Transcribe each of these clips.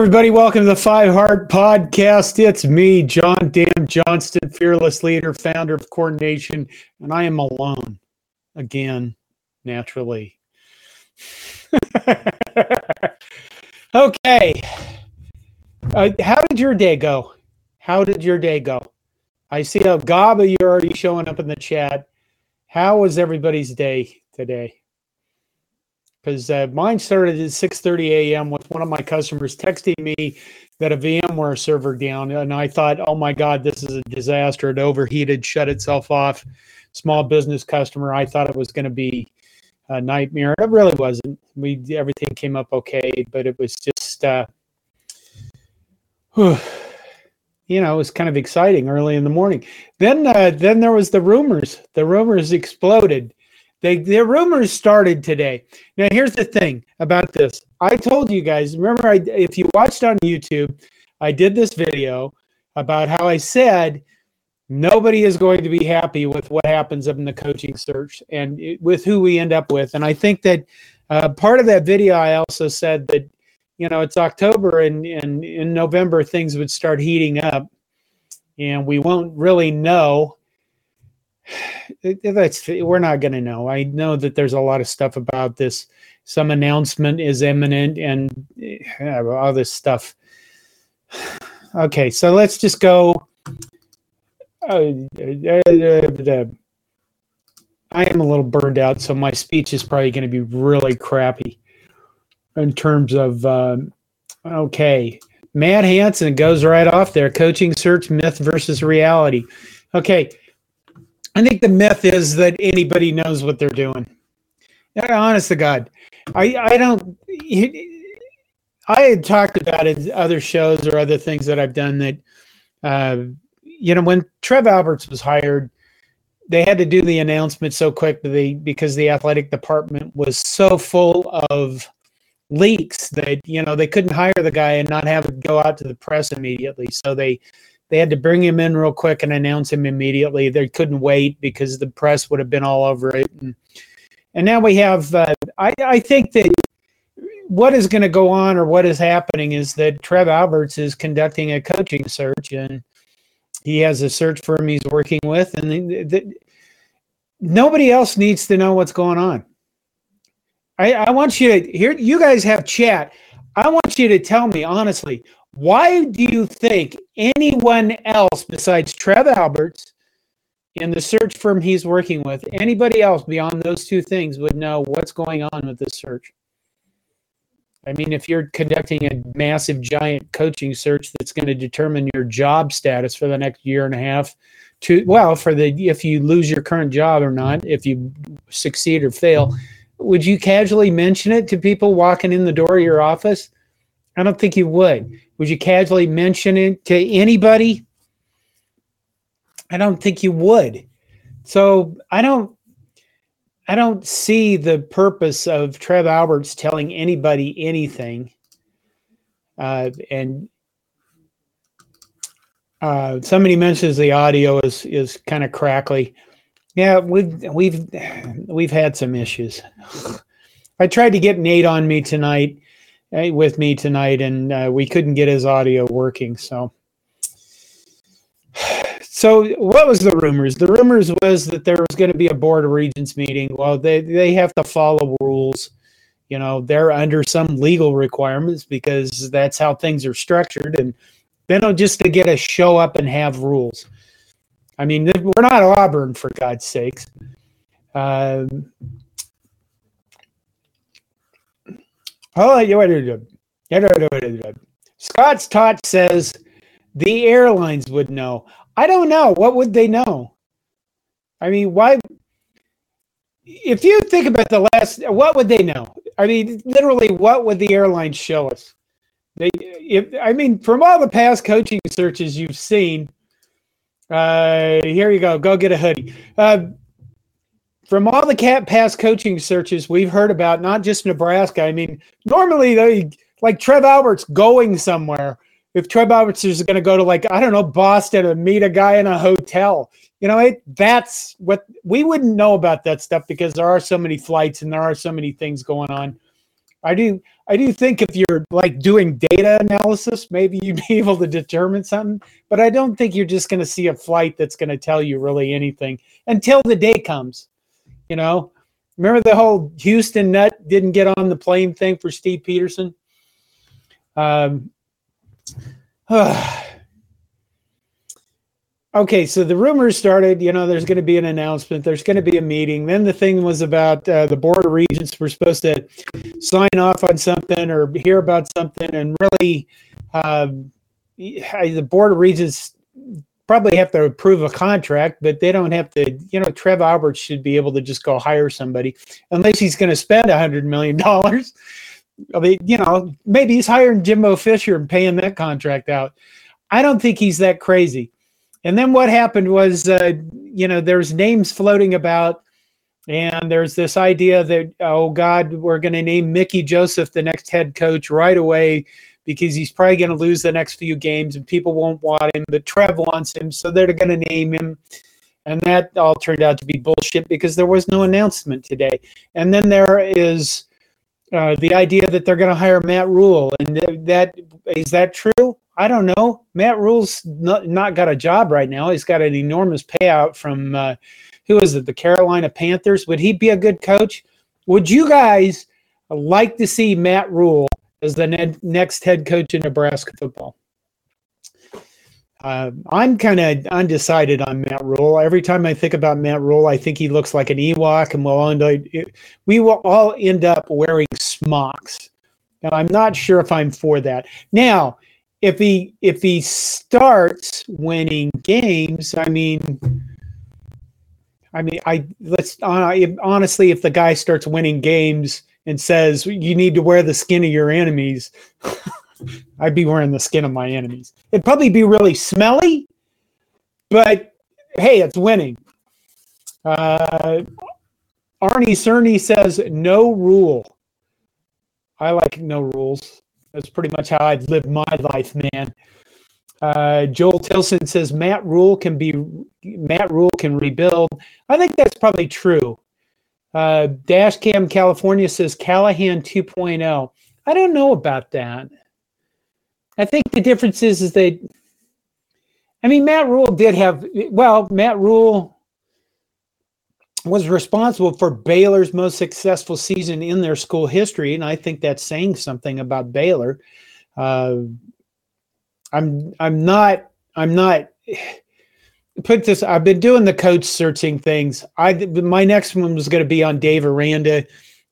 Everybody. Welcome to the Five Heart Podcast. It's me, John Dan Johnston, fearless leader, founder of Coordination, and I am alone again, naturally. okay. Uh, how did your day go? How did your day go? I see a gob of you already showing up in the chat. How was everybody's day today? Because uh, mine started at 6:30 a.m. with one of my customers texting me that a VMware server down, and I thought, "Oh my God, this is a disaster! It overheated, shut itself off." Small business customer. I thought it was going to be a nightmare. It really wasn't. We everything came up okay, but it was just, uh, you know, it was kind of exciting early in the morning. Then, uh, then there was the rumors. The rumors exploded they the rumors started today. Now here's the thing about this. I told you guys, remember I if you watched on YouTube, I did this video about how I said nobody is going to be happy with what happens in the coaching search and it, with who we end up with. And I think that uh, part of that video, I also said that you know it's October and, and in November things would start heating up, and we won't really know that's we're not going to know. I know that there's a lot of stuff about this. Some announcement is imminent, and uh, all this stuff. Okay, so let's just go. Uh, I am a little burned out, so my speech is probably going to be really crappy in terms of. Um, okay, Matt Hanson goes right off there. Coaching search myth versus reality. Okay, I think the myth is that anybody knows what they're doing. Honest to God, I I don't. I had talked about it in other shows or other things that I've done that, uh, you know, when Trev Alberts was hired, they had to do the announcement so quickly because the athletic department was so full of leaks that you know they couldn't hire the guy and not have it go out to the press immediately. So they they had to bring him in real quick and announce him immediately. They couldn't wait because the press would have been all over it. And, and now we have, uh, I, I think that what is going to go on or what is happening is that Trev Alberts is conducting a coaching search and he has a search firm he's working with. And the, the, nobody else needs to know what's going on. I, I want you to here, you guys have chat. I want you to tell me honestly, why do you think anyone else besides Trev Alberts and the search firm he's working with, anybody else beyond those two things would know what's going on with this search? I mean, if you're conducting a massive, giant coaching search that's going to determine your job status for the next year and a half, to well, for the if you lose your current job or not, if you succeed or fail, would you casually mention it to people walking in the door of your office? I don't think you would. Would you casually mention it to anybody? I don't think you would. So I don't I don't see the purpose of Trev Alberts telling anybody anything. Uh, and uh, somebody mentions the audio is is kind of crackly. Yeah, we've we've we've had some issues. I tried to get Nate on me tonight with me tonight, and uh, we couldn't get his audio working. So, so what was the rumors? The rumors was that there was going to be a board of regents meeting. Well, they they have to follow rules. You know, they're under some legal requirements because that's how things are structured, and they don't just to get a show up and have rules. I mean, we're not Auburn for God's sakes. Um, Oh, Scott's Tot says the airlines would know. I don't know. What would they know? I mean, why? If you think about the last, what would they know? I mean, literally, what would the airlines show us? They, if I mean, from all the past coaching searches you've seen, uh, here you go. Go get a hoodie. Uh, from all the cat pass coaching searches we've heard about, not just Nebraska. I mean, normally they like Trev Alberts going somewhere. If Trev Alberts is going to go to like I don't know Boston and meet a guy in a hotel, you know, it, that's what we wouldn't know about that stuff because there are so many flights and there are so many things going on. I do. I do think if you're like doing data analysis, maybe you'd be able to determine something. But I don't think you're just going to see a flight that's going to tell you really anything until the day comes. You know, remember the whole Houston Nutt didn't get on the plane thing for Steve Pederson? Um, okay, so the rumors started. You know, there's going to be an announcement. There's going to be a meeting. Then the thing was about uh, the board of regents were supposed to sign off on something or hear about something, and really, uh, the board of regents probably have to approve a contract, but they don't have to. You know, Trev Alberts should be able to just go hire somebody, unless he's going to spend a hundred million dollars. I mean, you know, maybe he's hiring Jimbo Fisher and paying that contract out. I don't think he's that crazy. And then what happened was, uh, you know, there's names floating about, and there's this idea that, oh God, we're going to name Mickey Joseph the next head coach right away because he's probably going to lose the next few games and people won't want him. But Trev wants him, so they're going to name him. And that all turned out to be bullshit because there was no announcement today. And then there is uh, the idea that they're going to hire Matt Rhule, and that is that true? I don't know. Matt Rhule's not, not got a job right now. He's got an enormous payout from uh, who is it? The Carolina Panthers. Would he be a good coach? Would you guys like to see Matt Rhule as the ne- next head coach in Nebraska football? Uh, I'm kind of undecided on Matt Rhule. Every time I think about Matt Rhule, I think he looks like an Ewok, and we'll end up, we will all end up wearing smocks. Now, I'm not sure if I'm for that. Now, if he if he starts winning games, I mean, I mean, I let's uh, honestly, if the guy starts winning games and says you need to wear the skin of your enemies. I'd be wearing the skin of my enemies. It'd probably be really smelly, but hey, it's winning. Uh, Arnie Cerny says no rule. I like no rules. That's pretty much how I've lived my life, man. Uh, Joel Tilson says Matt Rhule can be Matt Rhule can rebuild. I think that's probably true. Uh, Dashcam California says Callahan 2.0. I don't know about that. I think the difference is is they. I mean, Matt Rhule did have well. Matt Rhule was responsible for Baylor's most successful season in their school history, and I think that's saying something about Baylor. Uh, I'm I'm not I'm not put this. I've been doing the coach searching things. I my next one was going to be on Dave Aranda,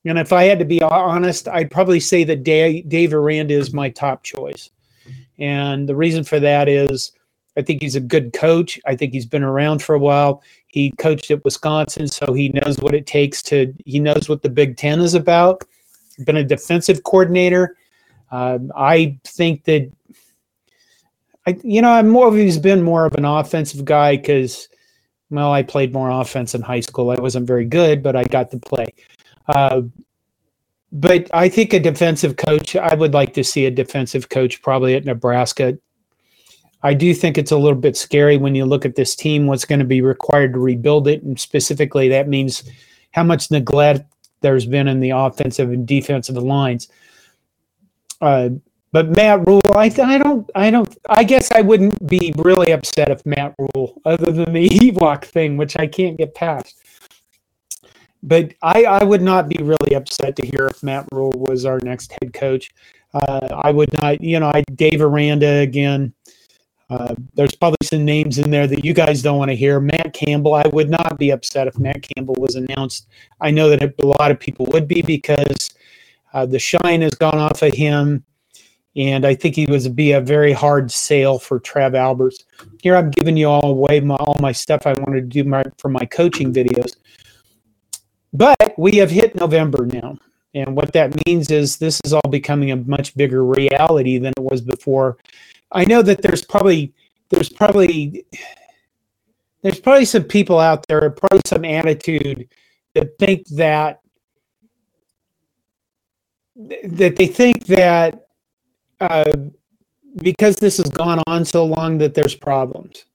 and if I had to be honest, I'd probably say that Dave, Aranda is my top choice. And the reason for that is I think he's a good coach. I think he's been around for a while. He coached at Wisconsin, so he knows what it takes to, he knows what the Big Ten is about. Been a defensive coordinator. Um, I think that, I, you know, I'm more of, he's been more of an offensive guy because, well, I played more offense in high school. I wasn't very good, but I got to play. Uh, but I think a defensive coach, I would like to see a defensive coach probably at Nebraska. I do think it's a little bit scary when you look at this team, what's going to be required to rebuild it. And specifically, that means how much neglect there's been in the offensive and defensive lines. Uh, but Matt Rhule, I, I don't, I don't, I guess I wouldn't be really upset if Matt Rhule, other than the Ewok thing, which I can't get past but I, I would not be really upset to hear if Matt Rhule was our next head coach. Uh, I would not, you know, I Dave Aranda again. Uh, there's probably some names in there that you guys don't want to hear. Matt Campbell, I would not be upset if Matt Campbell was announced. I know that a lot of people would be because uh, the shine has gone off of him, and I think he was be a very hard sale for Trev Alberts. Here, I'm giving you all away my, all my stuff I wanted to do my, for my coaching videos. But we have hit November now. And what that means is this is all becoming a much bigger reality than it was before. I know that there's probably there's probably there's probably some people out there, probably some attitude that think that that they think that uh, because this has gone on so long that there's problems.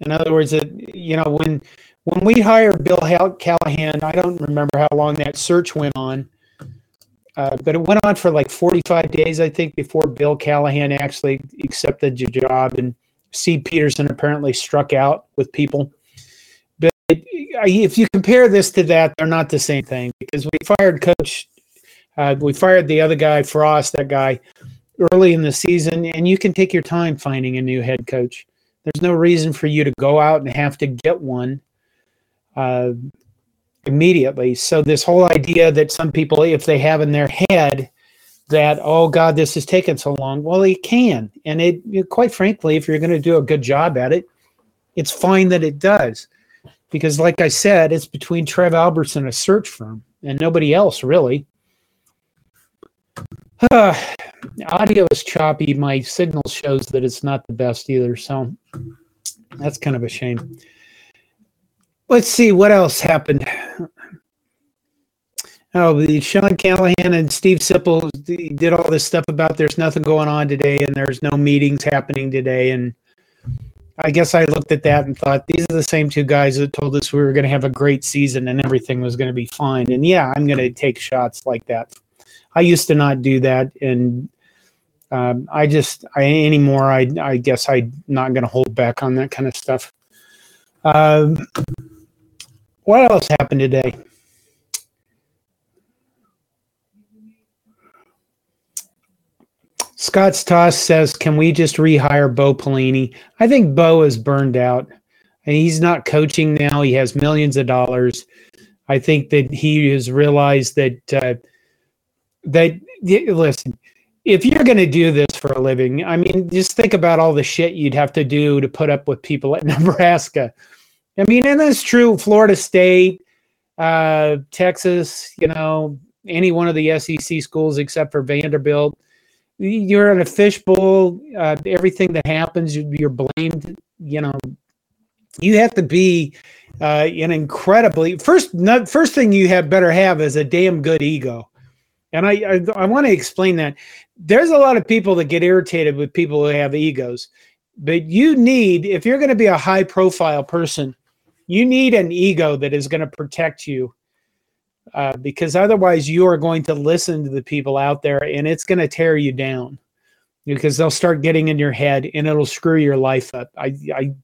In other words, that you know when when we hired Bill Callahan, I don't remember how long that search went on. uh, but it went on for like 45 days, I think, before Bill Callahan actually accepted the job. And Steve Pederson apparently struck out with people. But if you compare this to that, they're not the same thing because we fired Coach, uh, we fired the other guy, Frost, that guy, early in the season, and you can take your time finding a new head coach. There's no reason for you to go out and have to get one. Uh, immediately. So this whole idea that some people, if they have in their head that oh God, this is taking so long, well, it can, and it quite frankly, if you're going to do a good job at it, it's fine that it does, because like I said, it's between Trev Alberts and a search firm, and nobody else really. Uh, audio is choppy. My signal shows that it's not the best either, so that's kind of a shame let's see what else happened. Oh, the Sean Callahan and Steve Sipple did all this stuff about there's nothing going on today and there's no meetings happening today. And I guess I looked at that and thought these are the same two guys that told us we were going to have a great season and everything was going to be fine. And yeah, I'm going to take shots like that. I used to not do that, and um, I just I anymore. I I guess I'm not going to hold back on that kind of stuff. Um, what else happened today? Scott's Toss says, "Can we just rehire Bo Pelini?" I think Bo is burned out, and he's not coaching now. He has millions of dollars. I think that he has realized that uh, that listen, if you're going to do this for a living, I mean, just think about all the shit you'd have to do to put up with people at Nebraska. I mean, and that's true. Florida State, uh, Texas, you know, any one of the SEC schools except for Vanderbilt. You're in a fishbowl. Uh, everything that happens, you're blamed. You know, you have to be uh, an incredibly first. Not, first thing you have better have is a damn good ego, and I I, I want to explain that. There's a lot of people that get irritated with people who have egos, but you need if you're going to be a high profile person you need an ego that is going to protect you uh, because otherwise you are going to listen to the people out there and it's going to tear you down because they'll start getting in your head and it'll screw your life up. I, I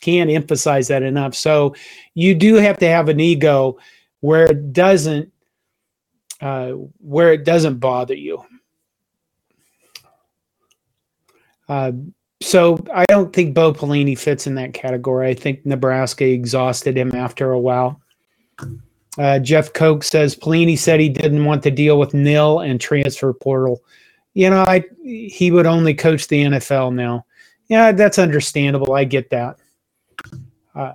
can't emphasize that enough. So you do have to have an ego where it doesn't uh, where it doesn't bother you. Uh, so I don't think Bo Pelini fits in that category. I think Nebraska exhausted him after a while. Uh, Jeff Koch says Pelini said he didn't want to deal with nil and transfer portal. You know, I he would only coach the NFL now. Yeah, that's understandable. I get that. Uh,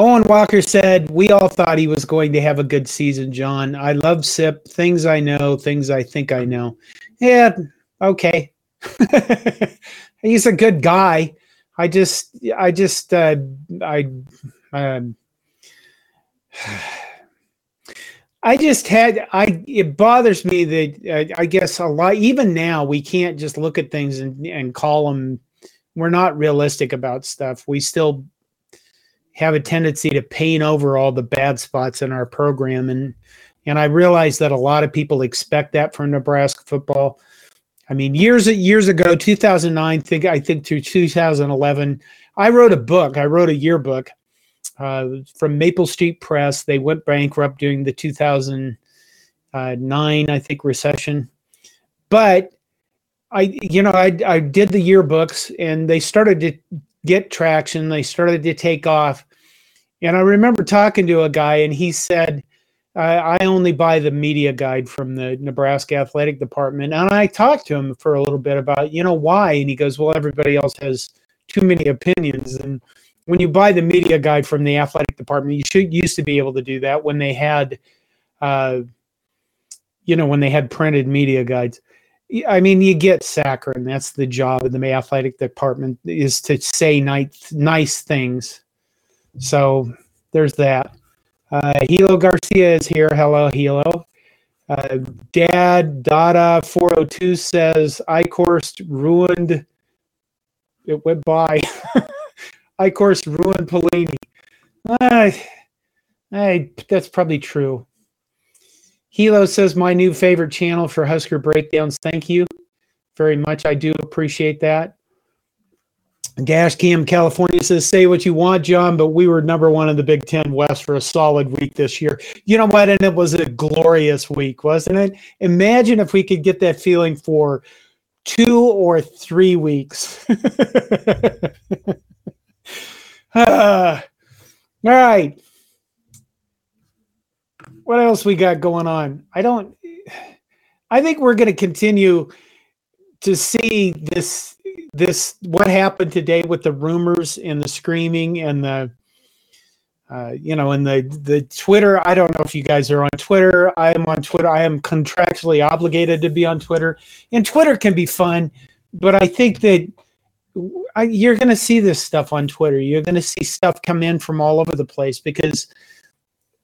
Owen Walker said, We all thought he was going to have a good season, John. I love SIP. Things I know, things I think I know. Yeah, okay. He's a good guy. I just, I just, uh, I, um, I just had, I, it bothers me that uh, I guess a lot, even now, we can't just look at things and, and call them, we're not realistic about stuff. We still have a tendency to paint over all the bad spots in our program. And, and I realize that a lot of people expect that from Nebraska football. I mean, years years ago, 2009, think I think through 2011, I wrote a book. I wrote a yearbook uh, from Maple Street Press. They went bankrupt during the 2009, I think, recession. But I, you know, I I did the yearbooks, and they started to get traction. They started to take off. And I remember talking to a guy, and he said, I, I only buy the media guide from the Nebraska Athletic Department. And I talked to him for a little bit about, you know, why? And he goes, well, everybody else has too many opinions. And when you buy the media guide from the athletic department, you should used to be able to do that when they had, uh, you know, when they had printed media guides. I mean, you get saccharin. That's the job of the athletic department is to say nice, nice things. So there's that. Uh, Hilo Garcia is here. Hello, Hilo. Uh, Dad Dada 402 says iCourse ruined. It went by. iCourse ruined Pelini. Uh, I, that's probably true. Hilo says my new favorite channel for Husker breakdowns. Thank you very much. I do appreciate that. Dash Cam California says, say what you want, John, but we were number one in the Big Ten West for a solid week this year. You know what? And it was a glorious week, wasn't it? Imagine if we could get that feeling for two or three weeks. uh, all right. What else we got going on? I don't, I think we're going to continue to see this this what happened today with the rumors and the screaming and the uh, you know, and the the Twitter. I don't know if you guys are on Twitter. I am on Twitter. I am contractually obligated to be on Twitter, and Twitter can be fun, but I think that I, you're going to see this stuff on Twitter. You're going to see stuff come in from all over the place because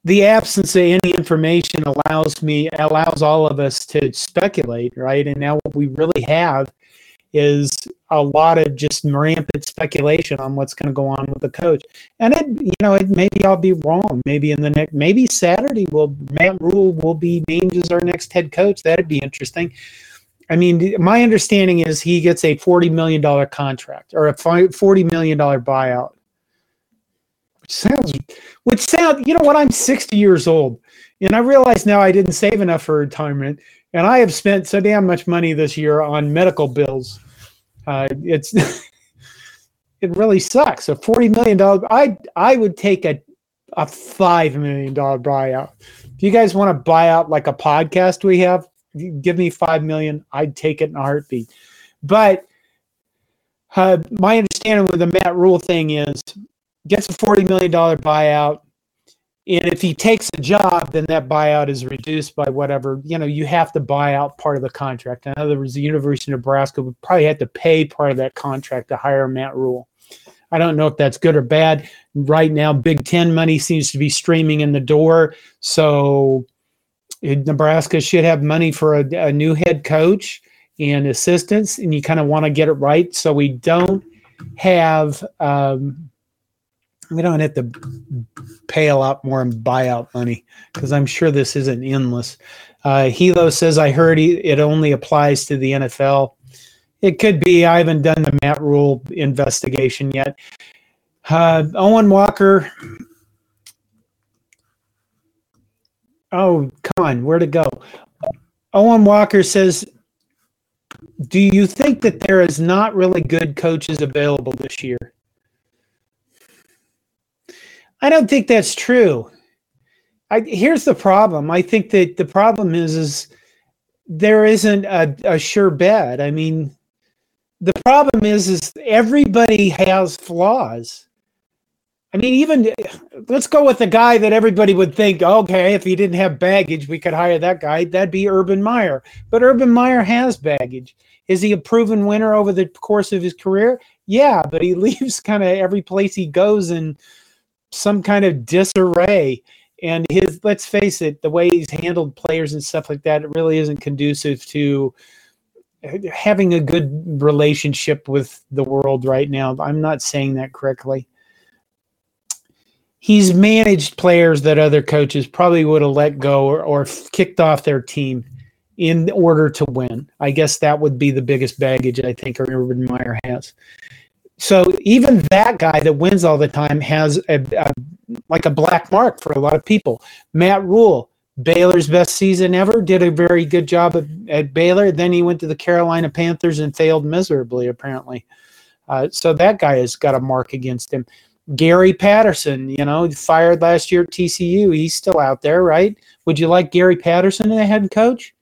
the absence of any information allows me allows all of us to speculate, right? And now what we really have is a lot of just rampant speculation on what's going to go on with the coach. And it, you know, it maybe I'll be wrong. Maybe in the next, maybe Saturday will Matt Rhule will be named as our next head coach. That'd be interesting. I mean, my understanding is he gets a forty million dollar contract or a forty million dollar buyout. Which sounds, which sound, you know what? I'm sixty years old, and I realize now I didn't save enough for retirement and I have spent so damn much money this year on medical bills. Uh, it's it really sucks. A forty million dollar, I I would take a a five million dollar buyout. If you guys want to buy out like a podcast we have, give me five million. I'd take it in a heartbeat. But uh, my understanding with the Matt Rhule thing is gets a forty million dollar buyout and if he takes a job, then that buyout is reduced by whatever, you know, you have to buy out part of the contract. In other words, the University of Nebraska would probably have to pay part of that contract to hire Matt Rhule I don't know if that's good or bad. Right now, Big Ten money seems to be streaming in the door. So Nebraska should have money for a, a new head coach and assistants, and you kind of want to get it right so we don't have um, we don't have to pay a lot more in buyout money because I'm sure this isn't endless. Uh, Hilo says, I heard he, it only applies to the NFL. It could be. I haven't done the Matt Rhule investigation yet. Uh, Owen Walker. Oh, come on. Where to go? Owen Walker says, Do you think that there is not really good coaches available this year? I don't think that's true. I, here's the problem. I think that the problem is is there isn't a, a sure bet. I mean, the problem is is everybody has flaws. I mean, even let's go with the guy that everybody would think, okay, if he didn't have baggage, we could hire that guy. That'd be Urban Meyer. But Urban Meyer has baggage. Is he a proven winner over the course of his career? Yeah, but he leaves kind of every place he goes and some kind of disarray. And his, let's face it, the way he's handled players and stuff like that, it really isn't conducive to having a good relationship with the world right now. I'm not saying that correctly. He's managed players that other coaches probably would have let go or, or kicked off their team in order to win. I guess that would be the biggest baggage I think Urban Meyer has. So even that guy that wins all the time has a, a, like a black mark for a lot of people. Matt Rhule, Baylor's best season ever, did a very good job at, at Baylor. Then he went to the Carolina Panthers and failed miserably, apparently. Uh, so that guy has got a mark against him. Gary Patterson, you know, fired last year at TCU. He's still out there, right? Would you like Gary Patterson as a head coach?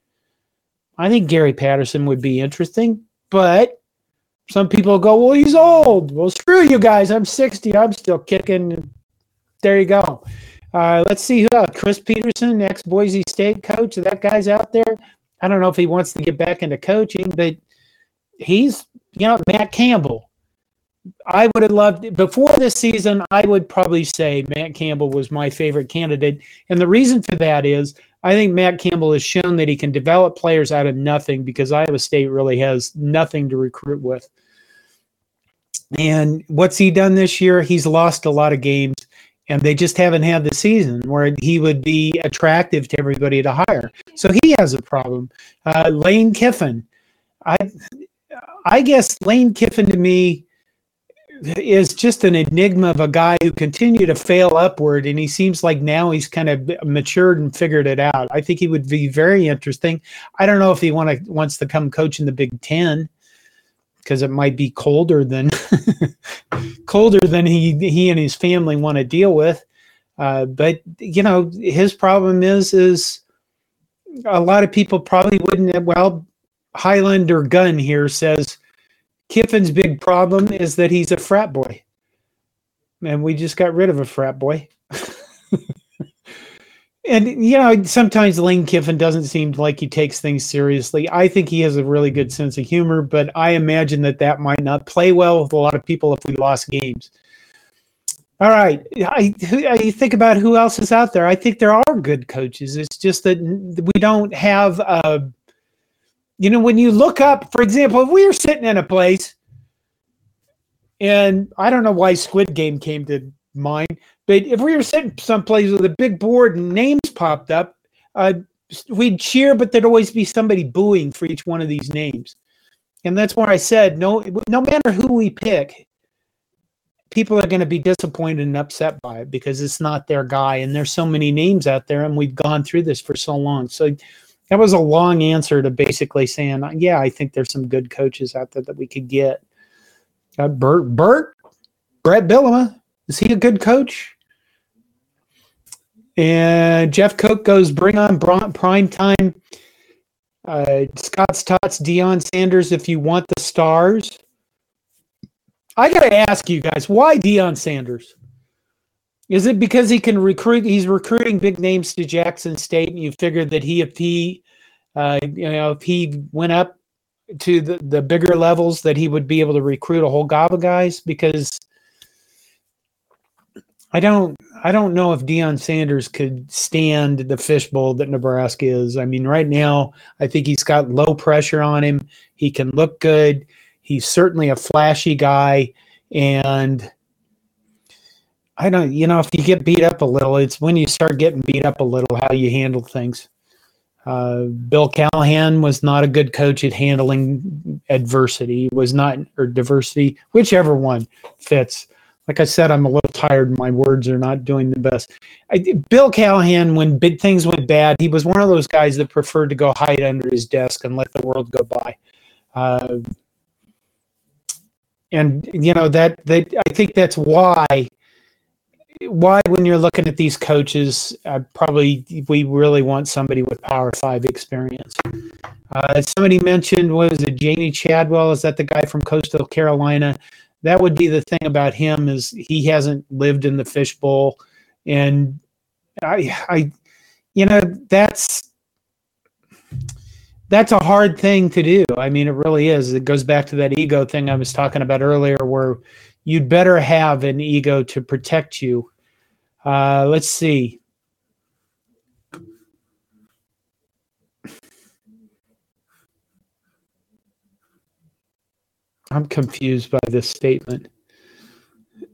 I think Gary Patterson would be interesting, but some people go, well, he's old. Well, screw you guys. I'm 60. I'm still kicking. There you go. Uh, let's see who else. Chris Petersen, ex Boise State coach. That guy's out there. I don't know if he wants to get back into coaching, but he's, you know, Matt Campbell. I would have loved before this season. I would probably say Matt Campbell was my favorite candidate, and the reason for that is I think Matt Campbell has shown that he can develop players out of nothing because Iowa State really has nothing to recruit with. And what's he done this year? He's lost a lot of games. and they just haven't had the season where he would be attractive to everybody to hire. So he has a problem. Uh, Lane Kiffin, I, I guess Lane Kiffin to me is just an enigma of a guy who continued to fail upward, and he seems like now he's kind of matured and figured it out. I think he would be very interesting. I don't know if he want to wants to come coach in the Big Ten because it might be colder than colder than he he and his family want to deal with. Uh, but you know, his problem is is a lot of people probably wouldn't. Well, Highlander Gun here says Kiffin's big problem is that he's a frat boy, and we just got rid of a frat boy. and you know sometimes lane kiffin doesn't seem like he takes things seriously. I think he has a really good sense of humor but i imagine that that might not play well with a lot of people if we lost games. All right. I, I think about who else is out there. I think there are good coaches. It's just that we don't have uh, you know when you look up for example if we were sitting in a place and i don't know why squid game came to mind but if we were sitting someplace with a big board and names popped up, uh, we'd cheer, but there'd always be somebody booing for each one of these names. And that's why I said, no, no matter who we pick, people are going to be disappointed and upset by it because it's not their guy. And there's so many names out there, and we've gone through this for so long. So that was a long answer to basically saying, yeah, I think there's some good coaches out there that we could get. Uh, Bert, Bert, Bret Bielema, is he a good coach? And Jeff Cook goes, bring on prime time. Uh, Scott's Tots, Deion Sanders, if you want the stars. I got to ask you guys, why Deion Sanders? Is it because he can recruit? He's recruiting big names to Jackson State, and you figured that he, if he, uh, you know, if he went up to the, the bigger levels, that he would be able to recruit a whole gob of guys? Because I don't I don't know if Deion Sanders could stand the fishbowl that Nebraska is. I mean, right now I think he's got low pressure on him. He can look good. He's certainly a flashy guy, and I don't. You know, if you get beat up a little, it's when you start getting beat up a little how you handle things. Uh, Bill Callahan was not a good coach at handling adversity. Was not or diversity, whichever one fits like I said, I'm a little tired. My words are not doing the best. I, Bill Callahan, when big things went bad, he was one of those guys that preferred to go hide under his desk and let the world go by. Uh, and you know that that I think that's why why when you're looking at these coaches, uh, probably we really want somebody with Power Five experience. Uh, somebody mentioned what was it, Jamey Chadwell? Is that the guy from Coastal Carolina? that would be the thing about him is he hasn't lived in the fishbowl, and I, I, you know, that's that's a hard thing to do. I mean, it really is. It goes back to that ego thing I was talking about earlier, where you'd better have an ego to protect you. Uh, let's see. I'm confused by this statement.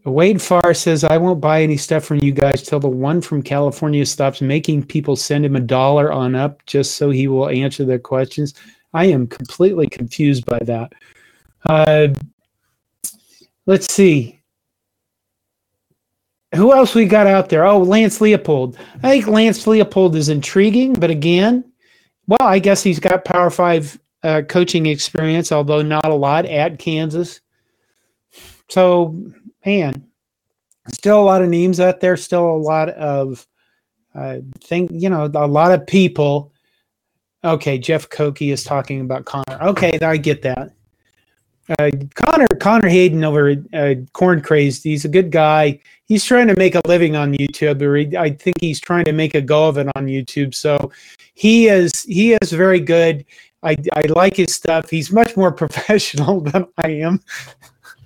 Wade Farr says, I won't buy any stuff from you guys till the one from California stops making people send him a dollar on up just so he will answer their questions. I am completely confused by that. Uh, let's see. Who else we got out there? Oh, Lance Leipold. I think Lance Leipold is intriguing, but again, well, I guess he's got Power Five uh, coaching experience, although not a lot at Kansas. So, man, still a lot of names out there. Still a lot of uh, think you know a lot of people. Okay, Jeff Koke is talking about Connor. Okay, I get that. Uh, Connor Connor Hayden over uh, Corn Crazed. He's a good guy. He's trying to make a living on YouTube, or he, I think he's trying to make a go of it on YouTube. So he is he is very good. I, I like his stuff. He's much more professional than I am.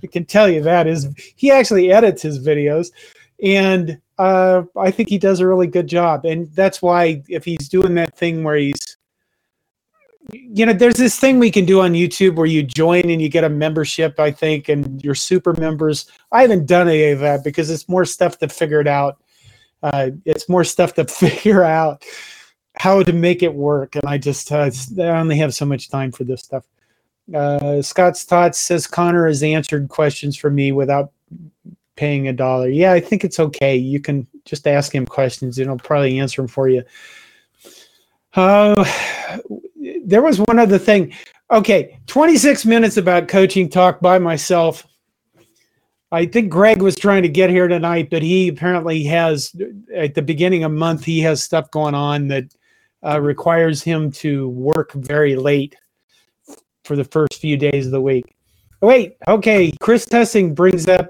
Can tell you that is he actually edits his videos, and uh, I think he does a really good job. And that's why if he's doing that thing where he's you know, there's this thing we can do on YouTube where you join and you get a membership, I think, and you're super members. I haven't done any of that because it's more stuff to figure it out. Uh, it's more stuff to figure out how to make it work. And I just, uh, I only have so much time for this stuff. Uh, Scott's Thoughts says Connor has answered questions for me without paying a dollar. Yeah, I think it's okay. You can just ask him questions and he'll probably answer them for you. Uh, there was one other thing. Okay, 26 minutes about coaching talk by myself. I think Greg was trying to get here tonight, but he apparently has, at the beginning of month, he has stuff going on that uh, requires him to work very late for the first few days of the week. Wait, okay. Chris Tessing brings up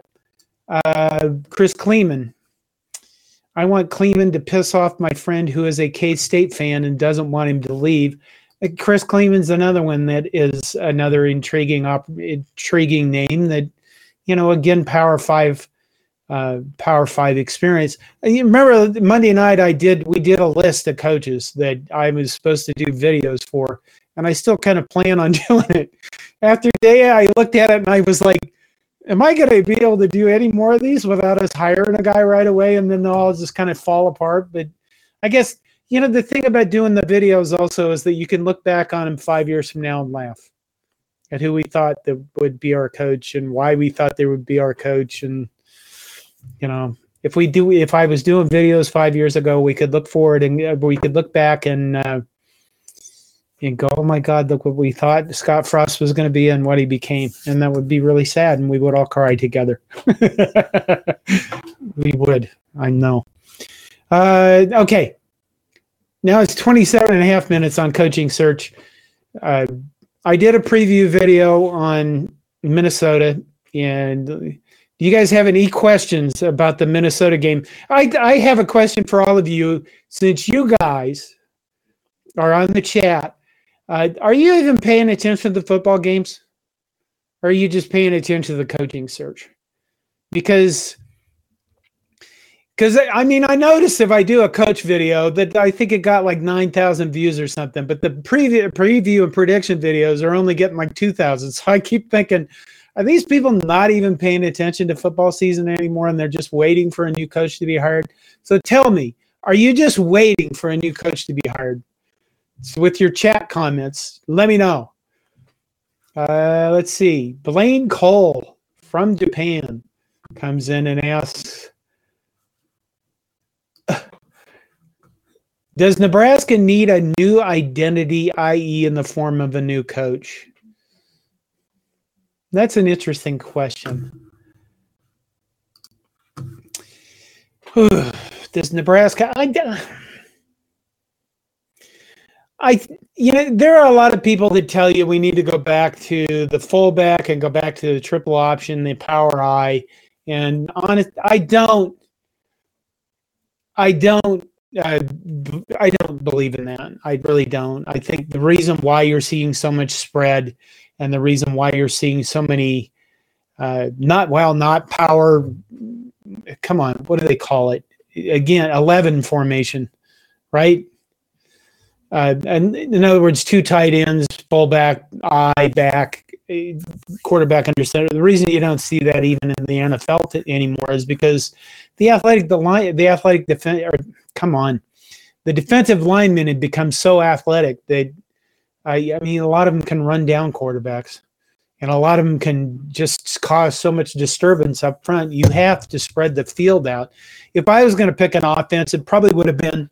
uh, Chris Klieman. I want Klieman to piss off my friend who is a K State fan and doesn't want him to leave. Uh, Chris Klieman's another one that is another intriguing, op- intriguing name that, you know, again, Power Five, uh, Power Five experience. You remember Monday night I did we did a list of coaches that I was supposed to do videos for, and I still kind of plan on doing it. After day, I looked at it and I was like, "Am I going to be able to do any more of these without us hiring a guy right away?" And then they'll all just kind of fall apart. But I guess you know the thing about doing the videos also is that you can look back on them five years from now and laugh at who we thought that would be our coach and why we thought they would be our coach and you know if we do if i was doing videos five years ago we could look forward and uh, we could look back and uh, and go, oh my God, look what we thought Scott Frost was going to be and what he became. And that would be really sad. And we would all cry together. we would. I know. Uh, okay. Now it's 27 and a half minutes on coaching search. Uh, I did a preview video on Minnesota. And do you guys have any questions about the Minnesota game? I, I have a question for all of you. Since you guys are on the chat, uh, are you even paying attention to the football games? Or are you just paying attention to the coaching search? Because because I mean, I noticed if I do a coach video that I think it got like nine thousand views or something, but the preview, preview and prediction videos are only getting like two thousand. So I keep thinking, are these people not even paying attention to football season anymore, and they're just waiting for a new coach to be hired? So tell me, are you just waiting for a new coach to be hired? So with your chat comments. Let me know. Uh, let's see. Blaine Cole from Japan comes in and asks Does Nebraska need a new identity, i.e., in the form of a new coach? That's an interesting question. Does Nebraska? I, I, you know, there are a lot of people that tell you we need to go back to the fullback and go back to the triple option, the power I. And honest, I don't, I don't, uh, I don't believe in that. I really don't. I think the reason why you're seeing so much spread, and the reason why you're seeing so many, uh, not well, not power. Come on, what do they call it? Again, eleven formation, right? Uh, and in other words, two tight ends, fullback, I back, quarterback under center. The reason you don't see that even in the NFL t- anymore is because the athletic, the line, the athletic defense. Come on, the defensive linemen had become so athletic that I, I mean, a lot of them can run down quarterbacks, and a lot of them can just cause so much disturbance up front. You have to spread the field out. If I was going to pick an offense, it probably would have been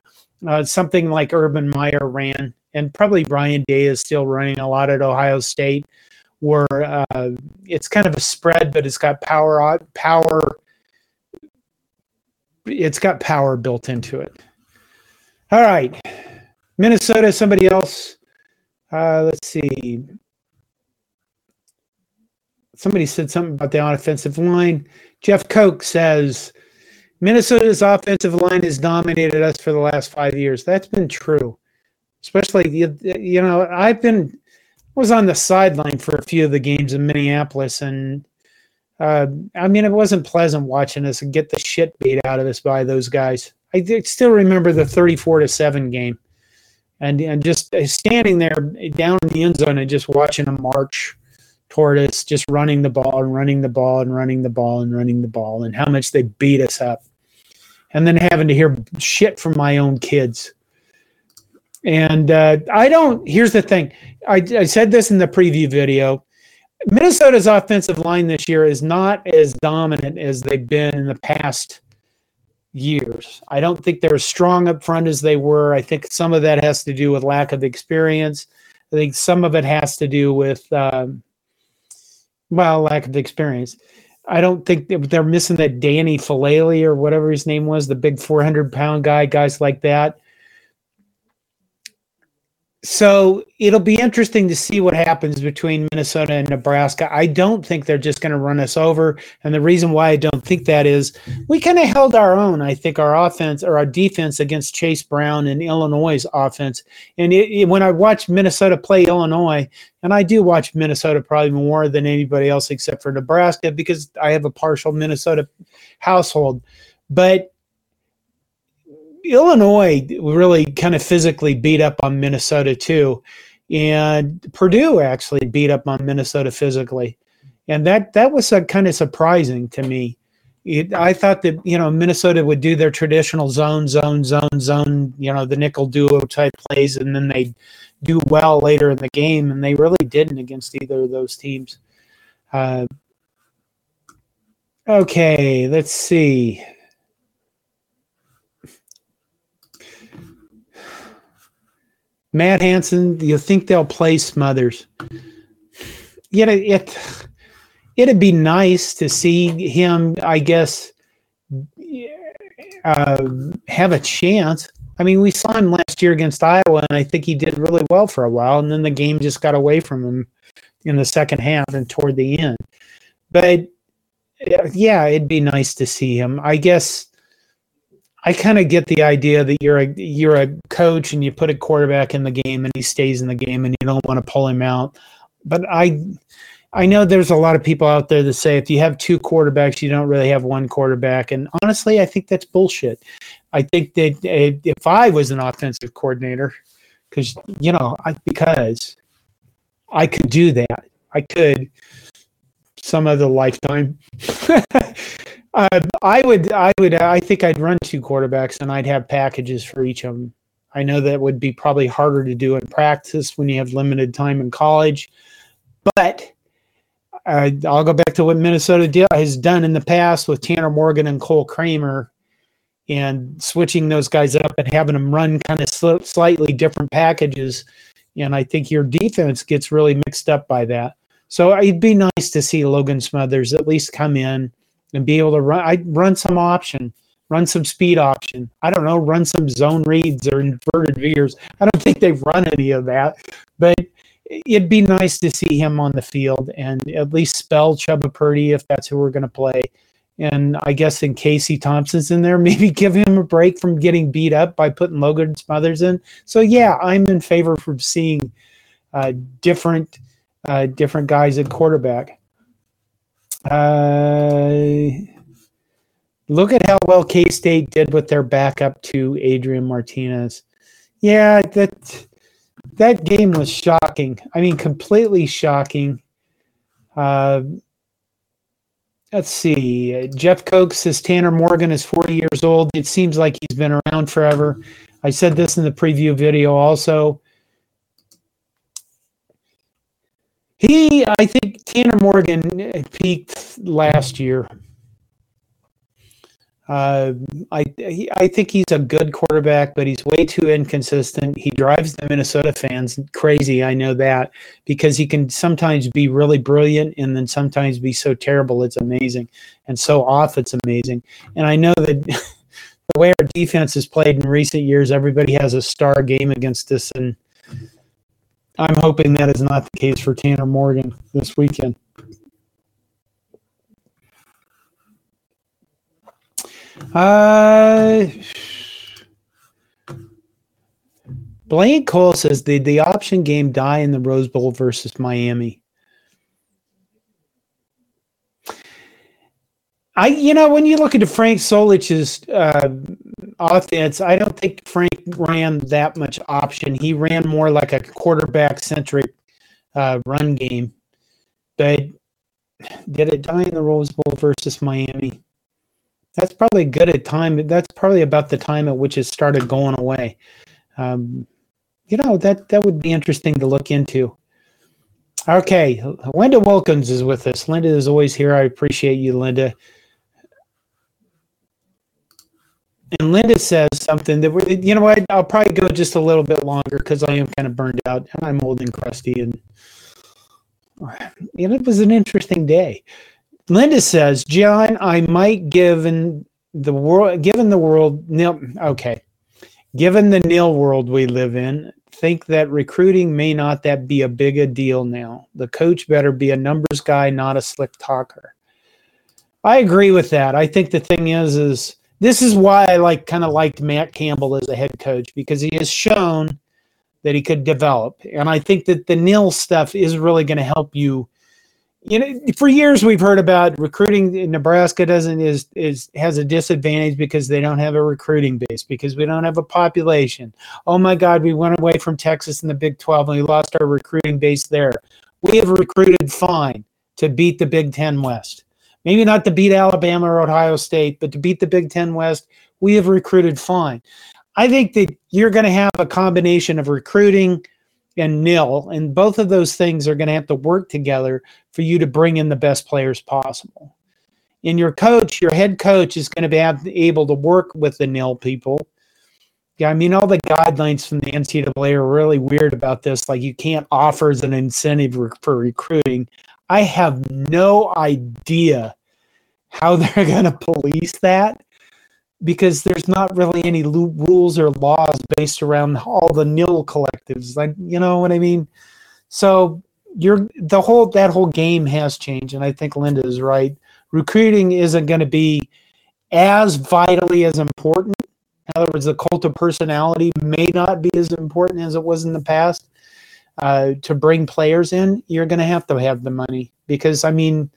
uh, something like Urban Meyer ran, and probably Ryan Day is still running a lot at Ohio State, where uh, it's kind of a spread, but it's got power power. It's got power built into it. All right, Minnesota. Somebody else. Uh, let's see. Somebody said something about the offensive line. Jeff Koch says Minnesota's offensive line has dominated us for the last five years. That's been true. Especially, you, you know, I've been, was on the sideline for a few of the games in Minneapolis, and uh, I mean, it wasn't pleasant watching us get the shit beat out of us by those guys. I still remember the 34 to 7 game. and and just standing there down in the end zone and just watching them march toward us, just running the ball and running the ball and running the ball and running the ball, and how much they beat us up, and then having to hear shit from my own kids. And uh, I don't. Here's the thing. I, I said this in the preview video. Minnesota's offensive line this year is not as dominant as they've been in the past years. I don't think they're as strong up front as they were. I think some of that has to do with lack of experience. I think some of it has to do with, um, well, lack of experience. I don't think they're missing that Danny Faalele or whatever his name was, the big 400 pound guy, guys like that so it'll be interesting to see what happens between Minnesota and Nebraska. I don't think they're just going to run us over. And the reason why I don't think that is we kind of held our own, I think, our offense or our defense against Chase Brown and Illinois' offense. And it, it, when I watch Minnesota play Illinois, and I do watch Minnesota probably more than anybody else except for Nebraska because I have a partial Minnesota household. But Illinois really kind of physically beat up on Minnesota too, and Purdue actually beat up on Minnesota physically, and that that was a, kind of surprising to me. It, I thought that you know Minnesota would do their traditional zone, zone, zone, zone, you know the nickel duo type plays, and then they do well later in the game, and they really didn't against either of those teams. Uh, okay, let's see. Matt Hanson, do you think they'll play Smothers? Yet it, it it'd be nice to see him, I guess, uh, have a chance. I mean, we saw him last year against Iowa, and I think he did really well for a while, and then the game just got away from him in the second half and toward the end. But yeah, it'd be nice to see him. I guess I kind of get the idea that you're a you're a coach and you put a quarterback in the game and he stays in the game and you don't want to pull him out. But I I know there's a lot of people out there that say if you have two quarterbacks, you don't really have one quarterback. And honestly, I think that's bullshit. I think that eh, if I was an offensive coordinator, because you know, I, because I could do that, I could some other lifetime. Uh, I would, I would, I think I'd run two quarterbacks and I'd have packages for each of them. I know that would be probably harder to do in practice when you have limited time in college, but uh, I'll go back to what Minnesota has done in the past with Tanner Morgan and Cole Kramer and switching those guys up and having them run kind of sl- slightly different packages. And I think your defense gets really mixed up by that. So it'd be nice to see Logan Smothers at least come in and be able to run. I run some option, run some speed option. I don't know, run some zone reads or inverted veers. I don't think they've run any of that, but it'd be nice to see him on the field and at least spell Chubba Purdy if that's who we're going to play. And I guess in Casey Thompson's in there, maybe give him a break from getting beat up by putting Logan Smothers in. So yeah, I'm in favor for seeing uh, different uh, different guys at quarterback. Uh, look at how well K State did with their backup to Adrian Martinez. Yeah, that that game was shocking. I mean, completely shocking. Uh, let's see. Jeff Koch says Tanner Morgan is 40 years old. It seems like he's been around forever. I said this in the preview video also. He, I think Tanner Morgan peaked last year. Uh, I he, I think he's a good quarterback, but he's way too inconsistent. He drives the Minnesota fans crazy. I know that because he can sometimes be really brilliant and then sometimes be so terrible it's amazing, and so off it's amazing. And I know that the way our defense has played in recent years, everybody has a star game against us, and I'm hoping that is not the case for Tanner Morgan this weekend. Uh, Blaine Cole says did the option game die in the Rose Bowl versus Miami? I, you know, when you look at Frank Solich's uh, offense, I don't think Frank ran that much option. He ran more like a quarterback centric uh, run game. But did it die in the Rose Bowl versus Miami? That's probably good at time. That's probably about the time at which it started going away. Um, you know that that would be interesting to look into. Okay, Linda Wilkins is with us. Linda is always here. I appreciate you, Linda. And Linda says something that we, you know what? I'll probably go just a little bit longer because I am kind of burned out and I'm old and crusty, and know, it was an interesting day. Linda says, John, I might give in the world, given the world, nil, okay, given the nil world we live in, think that recruiting may not that be a big a deal now. The coach better be a numbers guy, not a slick talker. I agree with that. I think the thing is, is this is why I like kind of liked Matt Campbell as a head coach because he has shown that he could develop, and I think that the nil stuff is really going to help you. You know for years we've heard about recruiting in nebraska doesn't is is has a disadvantage because they don't have a recruiting base because we don't have a population. Oh my god we went away from texas in the big 12 and we lost our recruiting base there. We have recruited fine to beat the big 10 west maybe not to beat alabama or ohio state but to beat the big 10 west we have recruited fine i think that you're going to have a combination of recruiting and nil. And both of those things are going to have to work together for you to bring in the best players possible. And your coach, your head coach, is going to be able to work with the nil people. Yeah, I mean, all the guidelines from the NCAA are really weird about this. Like, you can't offer as an incentive for recruiting. I have no idea how they're going to police that because there's not really any rules or laws based around all the nil collectives. Like, you know what I mean? So you're the whole that whole game has changed, and I think Linda is right. Recruiting isn't going to be as vitally as important. In other words, the cult of personality may not be as important as it was in the past. Uh, to bring players in, you're going to have to have the money because I mean,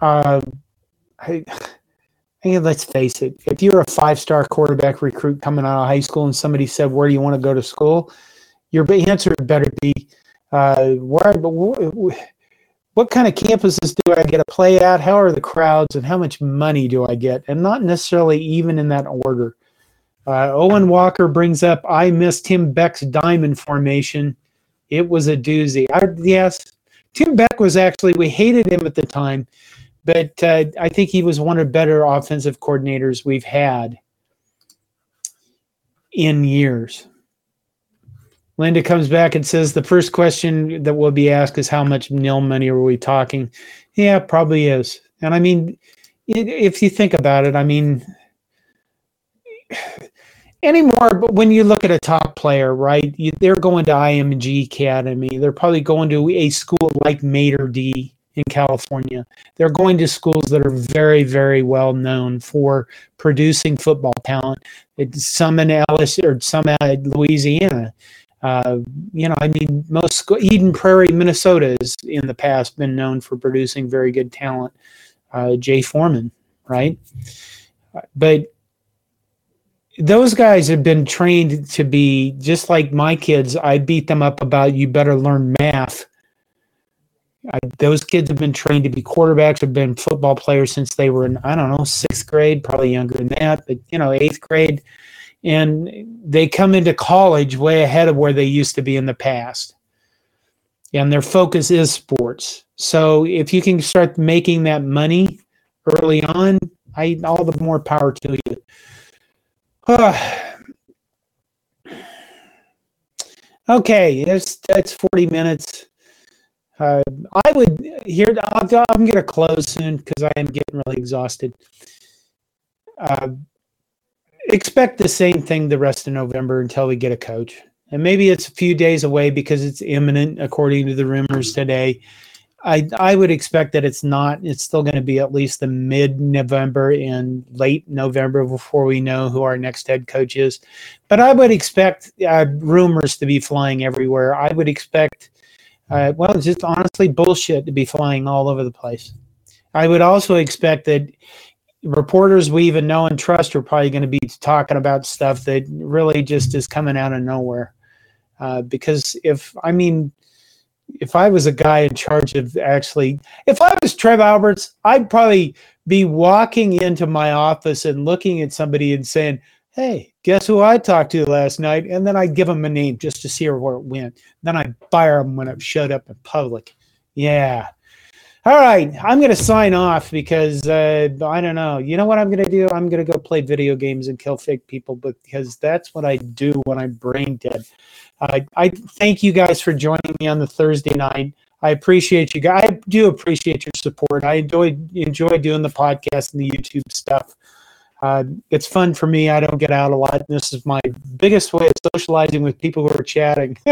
uh, I Hey, let's face it. If you're a five-star quarterback recruit coming out of high school, and somebody said, "Where do you want to go to school?" Your answer better be, uh, "Where? What kind of campuses do I get to play at? How are the crowds, and how much money do I get?" And not necessarily even in that order. Uh, Owen Walker brings up, "I missed Tim Beck's diamond formation. It was a doozy." I, yes, Tim Beck was actually. We hated him at the time but uh, I think he was one of better offensive coordinators we've had in years. Linda comes back and says the first question that will be asked is how much nil money are we talking? Yeah, probably is. And I mean, if you think about it, I mean, anymore. But when you look at a top player, right, you, they're going to IMG Academy. They're probably going to a school like Mater Dei in California. They're going to schools that are very, very well known for producing football talent. It's some in Ellis or some at Louisiana. Uh, you know, I mean, most school, Eden Prairie, Minnesota, has in the past been known for producing very good talent. Uh, Jay Foreman, right? But those guys have been trained to be just like my kids. I beat them up about you better learn math I, those kids have been trained to be quarterbacks, have been football players since they were in, I don't know, sixth grade, probably younger than that, but, you know, eighth grade. And they come into college way ahead of where they used to be in the past. And their focus is sports. So if you can start making that money early on, I all the more power to you. okay, that's that's 40 minutes. Uh, I would here. i am going to close soon because I am getting really exhausted. Uh, expect the same thing the rest of November until we get a coach, and maybe it's a few days away because it's imminent, according to the rumors today. I I would expect that it's not. It's still going to be at least the mid November and late November before we know who our next head coach is. But I would expect uh, rumors to be flying everywhere. I would expect uh, well, just honestly bullshit to be flying all over the place. I would also expect that reporters we even know and trust are probably going to be talking about stuff that really just is coming out of nowhere. Uh, because if I mean, if I was a guy in charge of actually, if I was Trev Alberts, I'd probably be walking into my office and looking at somebody and saying, "Hey, guess who I talked to last night?" And then I'd give them a name just to see where it went. Then I'd fire them when it showed up in public. Yeah, all right, I'm going to sign off because uh, I don't know. You know what I'm going to do? I'm going to go play video games and kill fake people because that's what I do when I'm brain dead. Uh, I thank you guys for joining me on the Thursday night. I appreciate you guys. I do appreciate your support. I enjoy enjoy doing the podcast and the YouTube stuff. Uh, it's fun for me. I don't get out a lot. This is my biggest way of socializing with people who are chatting.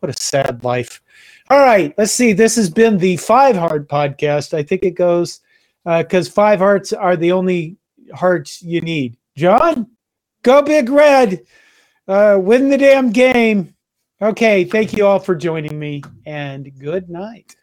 what a sad life. All right, let's see. This has been the Five Heart podcast. I think it goes because uh, five hearts are the only hearts you need. John, go big red. Uh, win the damn game. Okay, thank you all for joining me, and good night.